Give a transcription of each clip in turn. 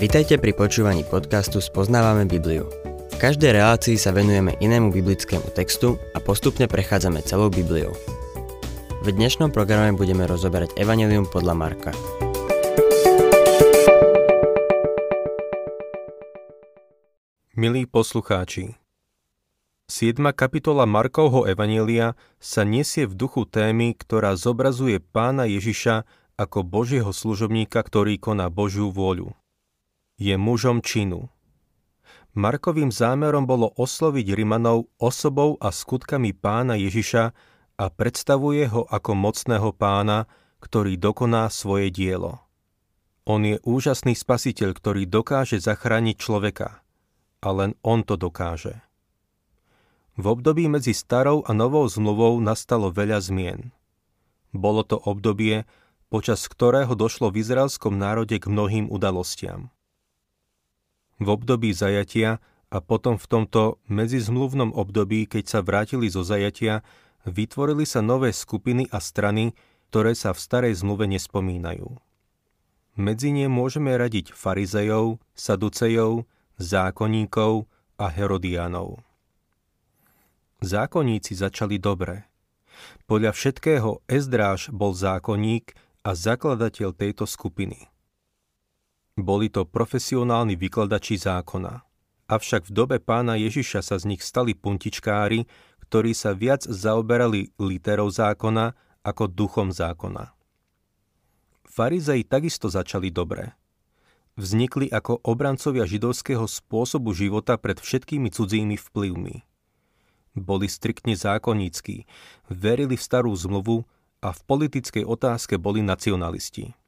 Vitajte pri počúvaní podcastu Spoznávame Bibliu. V každej relácii sa venujeme inému biblickému textu a postupne prechádzame celou Bibliou. V dnešnom programe budeme rozoberať Evangelium podľa Marka. Milí poslucháči, 7. kapitola Markovho Evanielia sa nesie v duchu témy, ktorá zobrazuje pána Ježiša ako Božieho služobníka, ktorý koná Božiu vôľu. Je mužom činu. Markovým zámerom bolo osloviť Rimanov osobou a skutkami pána Ježiša a predstavuje ho ako mocného pána, ktorý dokoná svoje dielo. On je úžasný spasiteľ, ktorý dokáže zachrániť človeka. A len on to dokáže. V období medzi starou a novou zmluvou nastalo veľa zmien. Bolo to obdobie, počas ktorého došlo v izraelskom národe k mnohým udalostiam. V období zajatia a potom v tomto medzizmluvnom období, keď sa vrátili zo zajatia, vytvorili sa nové skupiny a strany, ktoré sa v starej zmluve nespomínajú. Medzi ne môžeme radiť farizejov, saducejov, zákonníkov a herodiánov. Zákonníci začali dobre. Podľa všetkého Ezdráž bol zákonník a zakladateľ tejto skupiny. Boli to profesionálni vykladači zákona. Avšak v dobe pána Ježiša sa z nich stali puntičkári, ktorí sa viac zaoberali literou zákona ako duchom zákona. Farizei takisto začali dobre. Vznikli ako obrancovia židovského spôsobu života pred všetkými cudzími vplyvmi. Boli striktne zákonníckí, verili v starú zmluvu a v politickej otázke boli nacionalisti.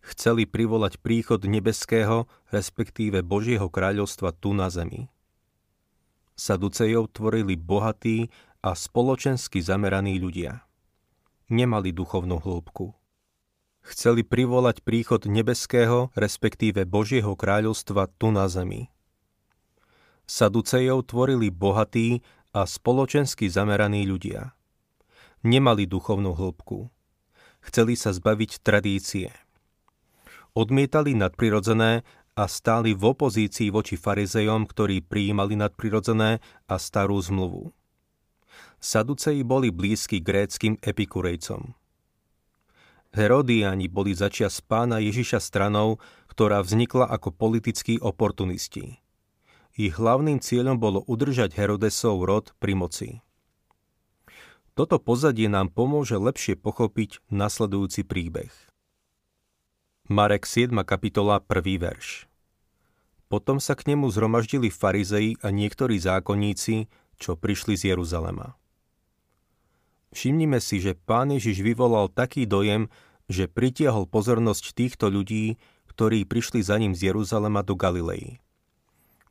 Chceli privolať príchod nebeského, respektíve Božieho kráľovstva tu na zemi. Saducejov tvorili bohatí a spoločensky zameraní ľudia. Nemali duchovnú hĺbku. Chceli privolať príchod nebeského, respektíve Božieho kráľovstva tu na zemi. Saducejov tvorili bohatí a spoločensky zameraní ľudia nemali duchovnú hĺbku. Chceli sa zbaviť tradície. Odmietali nadprirodzené a stáli v opozícii voči farizejom, ktorí prijímali nadprirodzené a starú zmluvu. Saduceji boli blízki gréckým epikurejcom. Herodiani boli začias pána Ježiša stranou, ktorá vznikla ako politickí oportunisti. Ich hlavným cieľom bolo udržať Herodesov rod pri moci. Toto pozadie nám pomôže lepšie pochopiť nasledujúci príbeh. Marek 7. kapitola 1. verš Potom sa k nemu zhromaždili farizei a niektorí zákonníci, čo prišli z Jeruzalema. Všimnime si, že pán Ježiš vyvolal taký dojem, že pritiahol pozornosť týchto ľudí, ktorí prišli za ním z Jeruzalema do Galilei.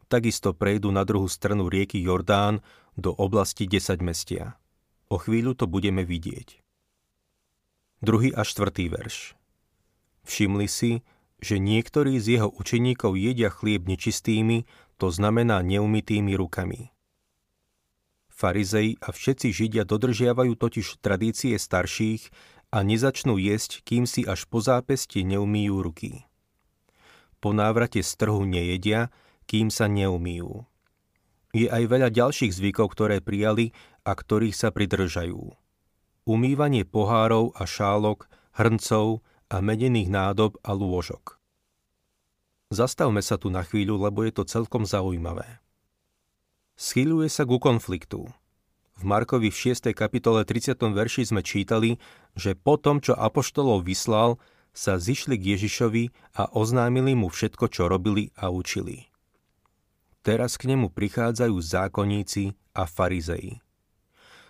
Takisto prejdú na druhú stranu rieky Jordán do oblasti 10 mestia. O chvíľu to budeme vidieť. Druhý a štvrtý verš. Všimli si, že niektorí z jeho učeníkov jedia chlieb nečistými, to znamená neumytými rukami. Farizei a všetci Židia dodržiavajú totiž tradície starších a nezačnú jesť, kým si až po zápeste neumýjú ruky. Po návrate z trhu nejedia, kým sa neumýjú. Je aj veľa ďalších zvykov, ktoré prijali a ktorých sa pridržajú. Umývanie pohárov a šálok, hrncov a medených nádob a lôžok. Zastavme sa tu na chvíľu, lebo je to celkom zaujímavé. Schýľuje sa ku konfliktu. V Markovi v 6. kapitole 30. verši sme čítali, že po tom, čo apoštolov vyslal, sa zišli k Ježišovi a oznámili mu všetko, čo robili a učili. Teraz k nemu prichádzajú zákonníci a farizei.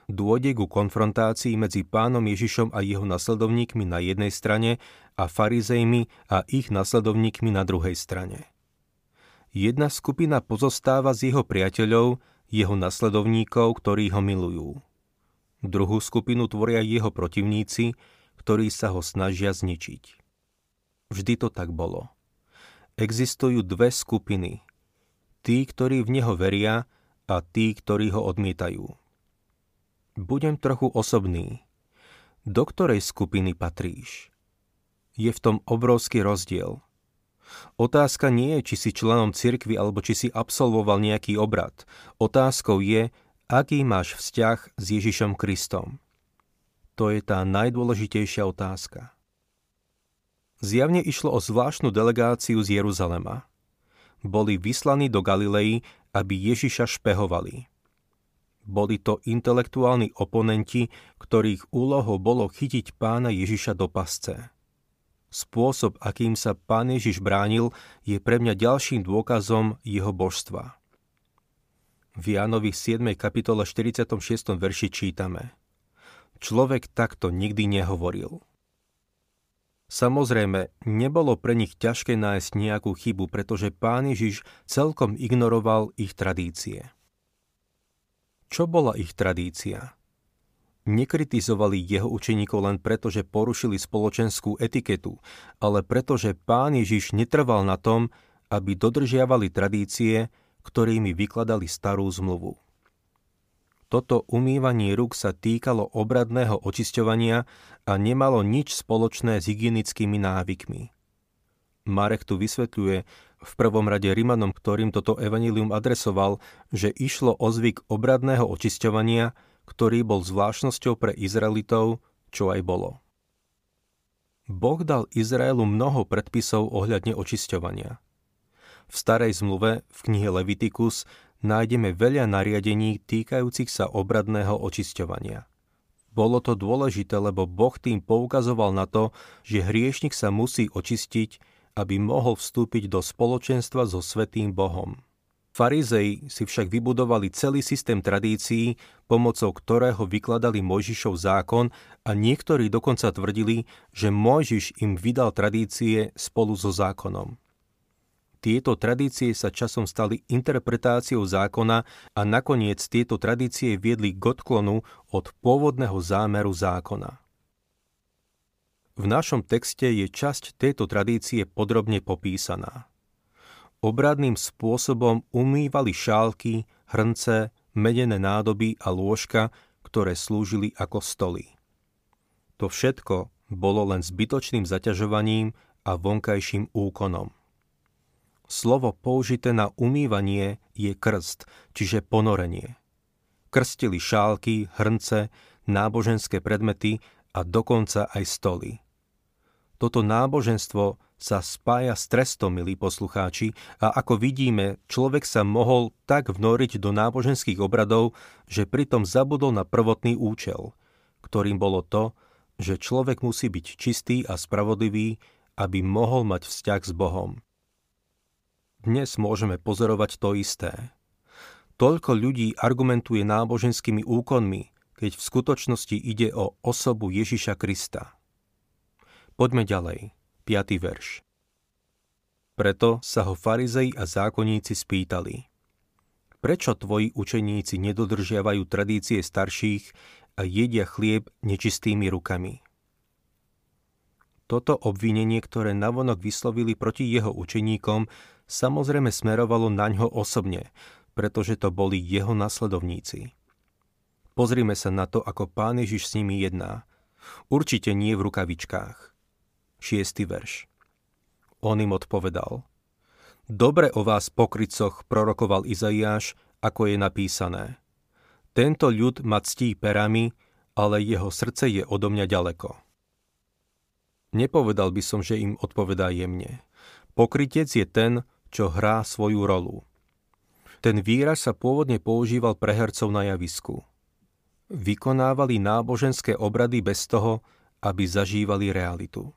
Dôjde ku konfrontácii medzi pánom Ježišom a jeho nasledovníkmi na jednej strane a farizejmi a ich nasledovníkmi na druhej strane. Jedna skupina pozostáva z jeho priateľov, jeho nasledovníkov, ktorí ho milujú. Druhú skupinu tvoria jeho protivníci, ktorí sa ho snažia zničiť. Vždy to tak bolo. Existujú dve skupiny, tí, ktorí v Neho veria a tí, ktorí ho odmietajú. Budem trochu osobný. Do ktorej skupiny patríš? Je v tom obrovský rozdiel. Otázka nie je, či si členom cirkvy alebo či si absolvoval nejaký obrad. Otázkou je, aký máš vzťah s Ježišom Kristom. To je tá najdôležitejšia otázka. Zjavne išlo o zvláštnu delegáciu z Jeruzalema. Boli vyslaní do Galilei, aby Ježiša špehovali. Boli to intelektuálni oponenti, ktorých úlohou bolo chytiť pána Ježiša do pasce. Spôsob, akým sa pán Ježiš bránil, je pre mňa ďalším dôkazom jeho božstva. V Jánovi 7. kapitole 46. verši čítame Človek takto nikdy nehovoril. Samozrejme, nebolo pre nich ťažké nájsť nejakú chybu, pretože pán Ježiš celkom ignoroval ich tradície. Čo bola ich tradícia? nekritizovali jeho učeníkov len preto, že porušili spoločenskú etiketu, ale preto, že pán Ježiš netrval na tom, aby dodržiavali tradície, ktorými vykladali starú zmluvu. Toto umývanie rúk sa týkalo obradného očisťovania a nemalo nič spoločné s hygienickými návykmi. Marek tu vysvetľuje v prvom rade Rimanom, ktorým toto evanilium adresoval, že išlo o zvyk obradného očisťovania, ktorý bol zvláštnosťou pre Izraelitov, čo aj bolo. Boh dal Izraelu mnoho predpisov ohľadne očisťovania. V starej zmluve v knihe Levitikus nájdeme veľa nariadení týkajúcich sa obradného očisťovania. Bolo to dôležité, lebo Boh tým poukazoval na to, že hriešnik sa musí očistiť, aby mohol vstúpiť do spoločenstva so Svetým Bohom. Farizei si však vybudovali celý systém tradícií, pomocou ktorého vykladali Mojžišov zákon a niektorí dokonca tvrdili, že Mojžiš im vydal tradície spolu so zákonom. Tieto tradície sa časom stali interpretáciou zákona a nakoniec tieto tradície viedli k odklonu od pôvodného zámeru zákona. V našom texte je časť tejto tradície podrobne popísaná obradným spôsobom umývali šálky, hrnce, medené nádoby a lôžka, ktoré slúžili ako stoly. To všetko bolo len zbytočným zaťažovaním a vonkajším úkonom. Slovo použité na umývanie je krst, čiže ponorenie. Krstili šálky, hrnce, náboženské predmety a dokonca aj stoly. Toto náboženstvo sa spája s trestom, milí poslucháči, a ako vidíme, človek sa mohol tak vnoriť do náboženských obradov, že pritom zabudol na prvotný účel, ktorým bolo to, že človek musí byť čistý a spravodlivý, aby mohol mať vzťah s Bohom. Dnes môžeme pozorovať to isté. Toľko ľudí argumentuje náboženskými úkonmi, keď v skutočnosti ide o osobu Ježiša Krista. Poďme ďalej. 5. verš. Preto sa ho farizei a zákonníci spýtali. Prečo tvoji učeníci nedodržiavajú tradície starších a jedia chlieb nečistými rukami? Toto obvinenie, ktoré navonok vyslovili proti jeho učeníkom, samozrejme smerovalo na ňo osobne, pretože to boli jeho nasledovníci. Pozrime sa na to, ako pán Ježiš s nimi jedná. Určite nie v rukavičkách. 6. verš. On im odpovedal. Dobre o vás pokrycoch prorokoval Izaiáš, ako je napísané. Tento ľud ma ctí perami, ale jeho srdce je odo mňa ďaleko. Nepovedal by som, že im odpovedá jemne. Pokrytec je ten, čo hrá svoju rolu. Ten výraz sa pôvodne používal pre hercov na javisku. Vykonávali náboženské obrady bez toho, aby zažívali realitu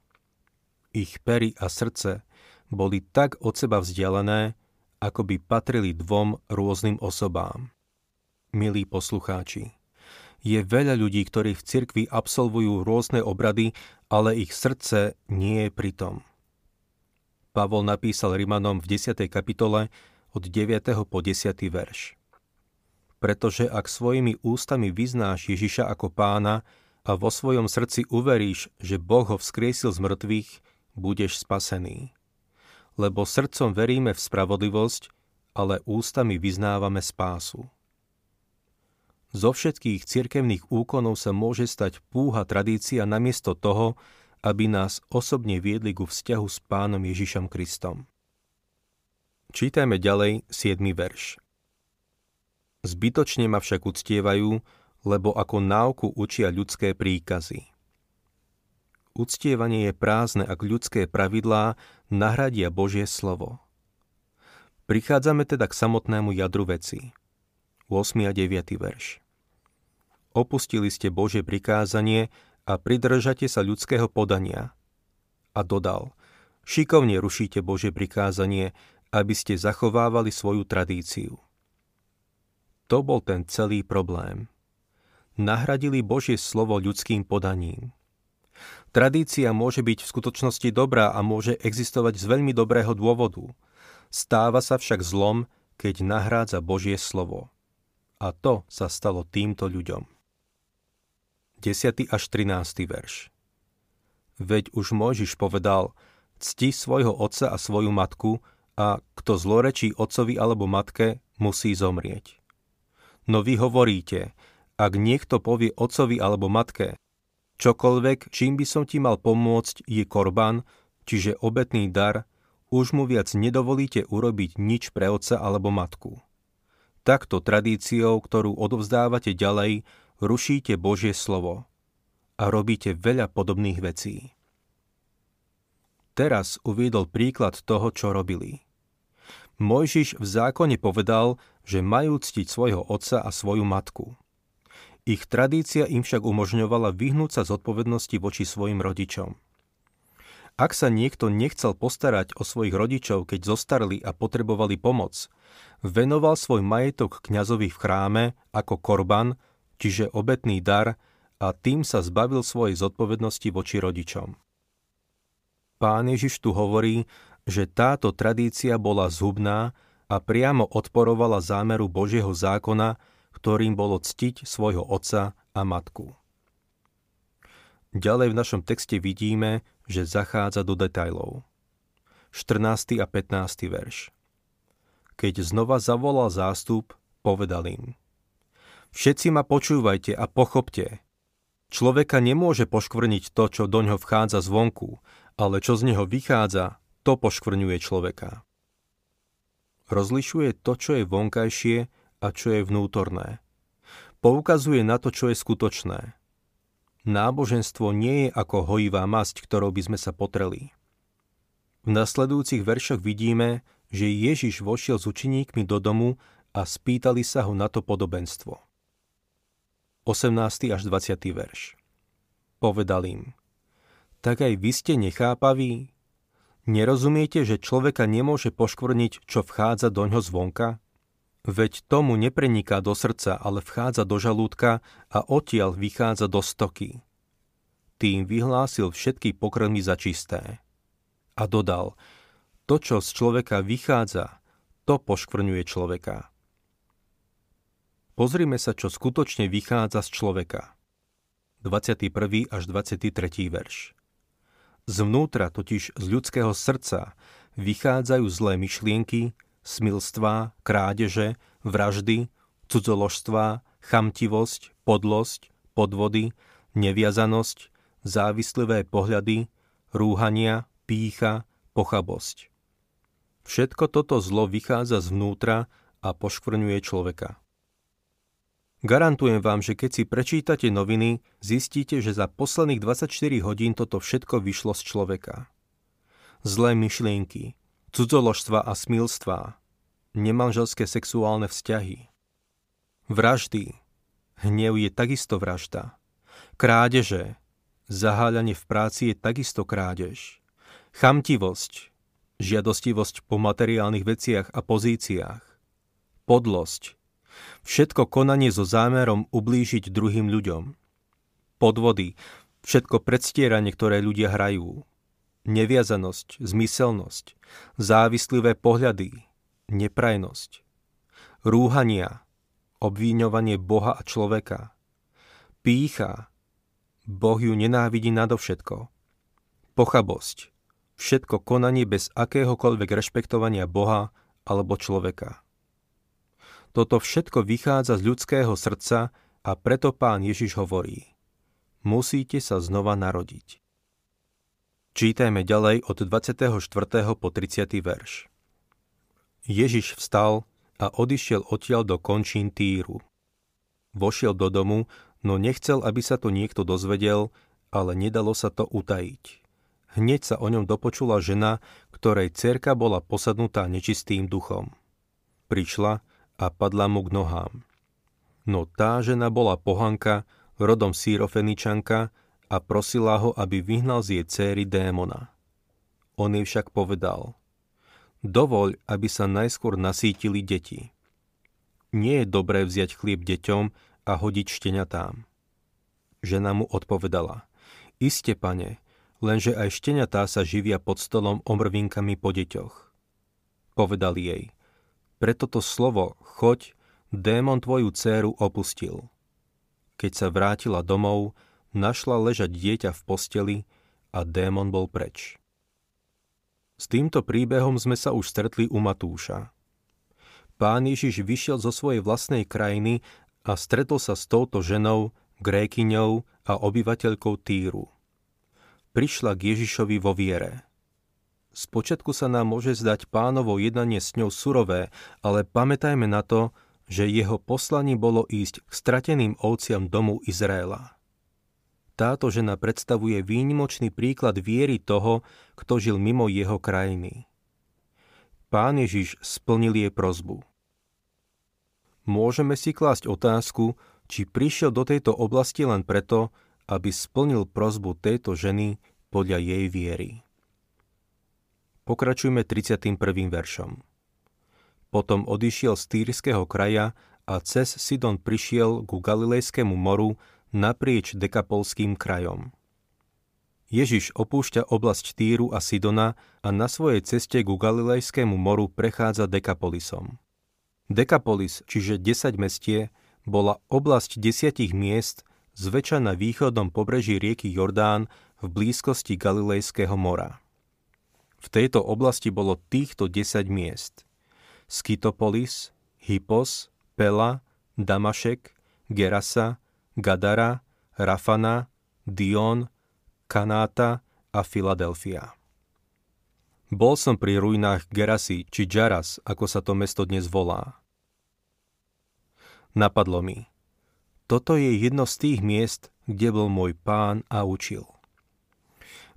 ich pery a srdce boli tak od seba vzdialené, ako by patrili dvom rôznym osobám. Milí poslucháči, je veľa ľudí, ktorí v cirkvi absolvujú rôzne obrady, ale ich srdce nie je pritom. Pavol napísal Rimanom v 10. kapitole od 9. po 10. verš. Pretože ak svojimi ústami vyznáš Ježiša ako pána a vo svojom srdci uveríš, že Boh ho vzkriesil z mŕtvych, budeš spasený. Lebo srdcom veríme v spravodlivosť, ale ústami vyznávame spásu. Zo všetkých cirkevných úkonov sa môže stať púha tradícia namiesto toho, aby nás osobne viedli ku vzťahu s pánom Ježišom Kristom. Čítajme ďalej 7. verš. Zbytočne ma však uctievajú, lebo ako náuku učia ľudské príkazy. Uctievanie je prázdne, ak ľudské pravidlá nahradia Božie slovo. Prichádzame teda k samotnému jadru veci. 8. a 9. verš. Opustili ste Božie prikázanie a pridržate sa ľudského podania. A dodal, šikovne rušíte Božie prikázanie, aby ste zachovávali svoju tradíciu. To bol ten celý problém. Nahradili Božie slovo ľudským podaním. Tradícia môže byť v skutočnosti dobrá a môže existovať z veľmi dobrého dôvodu. Stáva sa však zlom, keď nahrádza Božie slovo. A to sa stalo týmto ľuďom. 10. až 13. verš Veď už Mojžiš povedal, cti svojho otca a svoju matku a kto zlorečí otcovi alebo matke, musí zomrieť. No vy hovoríte, ak niekto povie otcovi alebo matke, Čokoľvek, čím by som ti mal pomôcť, je korban, čiže obetný dar, už mu viac nedovolíte urobiť nič pre otca alebo matku. Takto tradíciou, ktorú odovzdávate ďalej, rušíte Božie slovo a robíte veľa podobných vecí. Teraz uviedol príklad toho, čo robili. Mojžiš v zákone povedal, že majú ctiť svojho otca a svoju matku. Ich tradícia im však umožňovala vyhnúť sa zodpovednosti voči svojim rodičom. Ak sa niekto nechcel postarať o svojich rodičov, keď zostarli a potrebovali pomoc, venoval svoj majetok kňazovi v chráme ako korban, čiže obetný dar, a tým sa zbavil svojej zodpovednosti voči rodičom. Pán Ježiš tu hovorí, že táto tradícia bola zhubná a priamo odporovala zámeru Božieho zákona, ktorým bolo ctiť svojho otca a matku. Ďalej v našom texte vidíme, že zachádza do detajlov. 14. a 15. verš. Keď znova zavolal zástup, povedal im. Všetci ma počúvajte a pochopte. Človeka nemôže poškvrniť to, čo do ňoho vchádza zvonku, ale čo z neho vychádza, to poškvrňuje človeka. Rozlišuje to, čo je vonkajšie a čo je vnútorné. Poukazuje na to, čo je skutočné. Náboženstvo nie je ako hojivá masť, ktorou by sme sa potreli. V nasledujúcich veršoch vidíme, že Ježiš vošiel s učeníkmi do domu a spýtali sa ho na to podobenstvo. 18. až 20. verš. Povedal im, tak aj vy ste nechápaví? Nerozumiete, že človeka nemôže poškvrniť, čo vchádza do ňo zvonka? Veď tomu nepreniká do srdca, ale vchádza do žalúdka a odtiaľ vychádza do stoky. Tým vyhlásil všetky pokrmy za čisté. A dodal, to, čo z človeka vychádza, to poškvrňuje človeka. Pozrime sa, čo skutočne vychádza z človeka. 21. až 23. verš. Zvnútra totiž z ľudského srdca vychádzajú zlé myšlienky, smilstvá, krádeže, vraždy, cudzoložstvá, chamtivosť, podlosť, podvody, neviazanosť, závislivé pohľady, rúhania, pícha, pochabosť. Všetko toto zlo vychádza zvnútra a poškvrňuje človeka. Garantujem vám, že keď si prečítate noviny, zistíte, že za posledných 24 hodín toto všetko vyšlo z človeka. Zlé myšlienky, cudzoložstva a smilstva, nemanželské sexuálne vzťahy, vraždy, hnev je takisto vražda, krádeže, zaháľanie v práci je takisto krádež, chamtivosť, žiadostivosť po materiálnych veciach a pozíciách, podlosť, všetko konanie so zámerom ublížiť druhým ľuďom, podvody, všetko predstieranie, ktoré ľudia hrajú, neviazanosť, zmyselnosť, závislivé pohľady, neprajnosť, rúhania, obvíňovanie Boha a človeka, pícha, Boh ju nenávidí nadovšetko, pochabosť, všetko konanie bez akéhokoľvek rešpektovania Boha alebo človeka. Toto všetko vychádza z ľudského srdca a preto pán Ježiš hovorí, musíte sa znova narodiť. Čítajme ďalej od 24. po 30. verš. Ježiš vstal a odišiel odtiaľ do končín Týru. Vošiel do domu, no nechcel, aby sa to niekto dozvedel, ale nedalo sa to utajiť. Hneď sa o ňom dopočula žena, ktorej cerka bola posadnutá nečistým duchom. Prišla a padla mu k nohám. No tá žena bola pohanka, rodom sírofeničanka a prosila ho, aby vyhnal z jej céry démona. On jej však povedal, dovoľ, aby sa najskôr nasítili deti. Nie je dobré vziať chlieb deťom a hodiť šteniatám. Žena mu odpovedala, iste pane, lenže aj šteniatá sa živia pod stolom omrvinkami po deťoch. Povedal jej, preto to slovo choď démon tvoju dceru opustil. Keď sa vrátila domov, našla ležať dieťa v posteli a démon bol preč. S týmto príbehom sme sa už stretli u Matúša. Pán Ježiš vyšiel zo svojej vlastnej krajiny a stretol sa s touto ženou, grékyňou a obyvateľkou Týru. Prišla k Ježišovi vo viere. Spočiatku sa nám môže zdať pánovo jednanie s ňou surové, ale pamätajme na to, že jeho poslaním bolo ísť k strateným ovciam domu Izraela. Táto žena predstavuje výnimočný príklad viery toho, kto žil mimo jeho krajiny. Pán Ježiš splnil jej prozbu. Môžeme si klásť otázku, či prišiel do tejto oblasti len preto, aby splnil prozbu tejto ženy podľa jej viery. Pokračujme 31. veršom. Potom odišiel z Týrskeho kraja a cez Sidon prišiel ku Galilejskému moru naprieč Dekapolským krajom. Ježiš opúšťa oblasť Týru a Sidona a na svojej ceste ku Galilejskému moru prechádza Dekapolisom. Dekapolis, čiže 10 mestie, bola oblasť desiatich miest zväčša na východnom pobreží rieky Jordán v blízkosti Galilejského mora. V tejto oblasti bolo týchto 10 miest – Skytopolis, Hippos, Pela, Damašek, Gerasa, Gadara, Rafana, Dion, Kanáta a Filadelfia. Bol som pri ruinách Gerasy či Jaras, ako sa to mesto dnes volá. Napadlo mi. Toto je jedno z tých miest, kde bol môj pán a učil.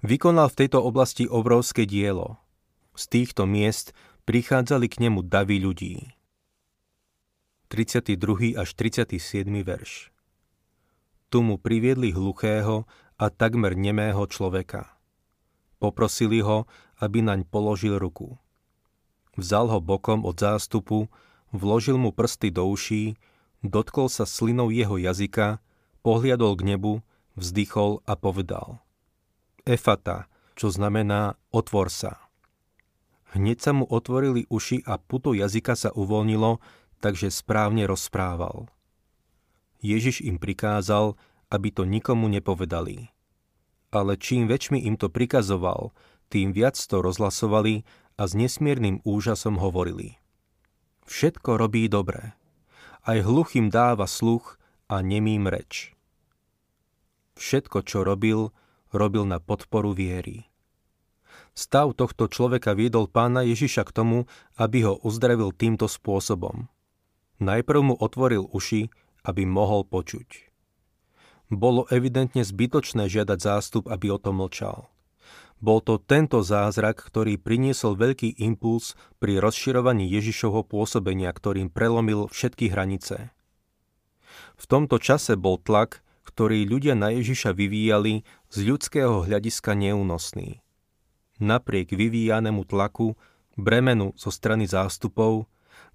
Vykonal v tejto oblasti obrovské dielo. Z týchto miest prichádzali k nemu davy ľudí. 32. až 37. verš Tu mu priviedli hluchého a takmer nemého človeka. Poprosili ho, aby naň položil ruku. Vzal ho bokom od zástupu, vložil mu prsty do uší, dotkol sa slinou jeho jazyka, pohliadol k nebu, vzdychol a povedal. Efata, čo znamená otvor sa. Hneď sa mu otvorili uši a puto jazyka sa uvoľnilo, takže správne rozprával. Ježiš im prikázal, aby to nikomu nepovedali. Ale čím väčšmi im to prikazoval, tým viac to rozhlasovali a s nesmiernym úžasom hovorili. Všetko robí dobre. Aj hluchým dáva sluch a nemým reč. Všetko, čo robil, robil na podporu viery. Stav tohto človeka viedol pána Ježiša k tomu, aby ho uzdravil týmto spôsobom. Najprv mu otvoril uši, aby mohol počuť. Bolo evidentne zbytočné žiadať zástup, aby o tom mlčal. Bol to tento zázrak, ktorý priniesol veľký impuls pri rozširovaní Ježišovho pôsobenia, ktorým prelomil všetky hranice. V tomto čase bol tlak, ktorý ľudia na Ježiša vyvíjali, z ľudského hľadiska neúnosný napriek vyvíjanému tlaku, bremenu zo strany zástupov,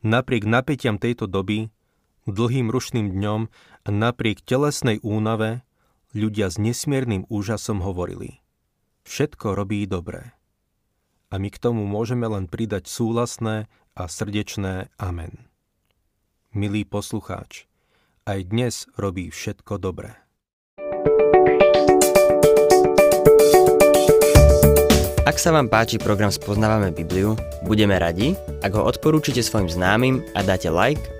napriek napätiam tejto doby, dlhým rušným dňom a napriek telesnej únave, ľudia s nesmiernym úžasom hovorili. Všetko robí dobre. A my k tomu môžeme len pridať súhlasné a srdečné amen. Milý poslucháč, aj dnes robí všetko dobré. Ak sa vám páči program Spoznávame Bibliu, budeme radi, ak ho odporúčite svojim známym a dáte like,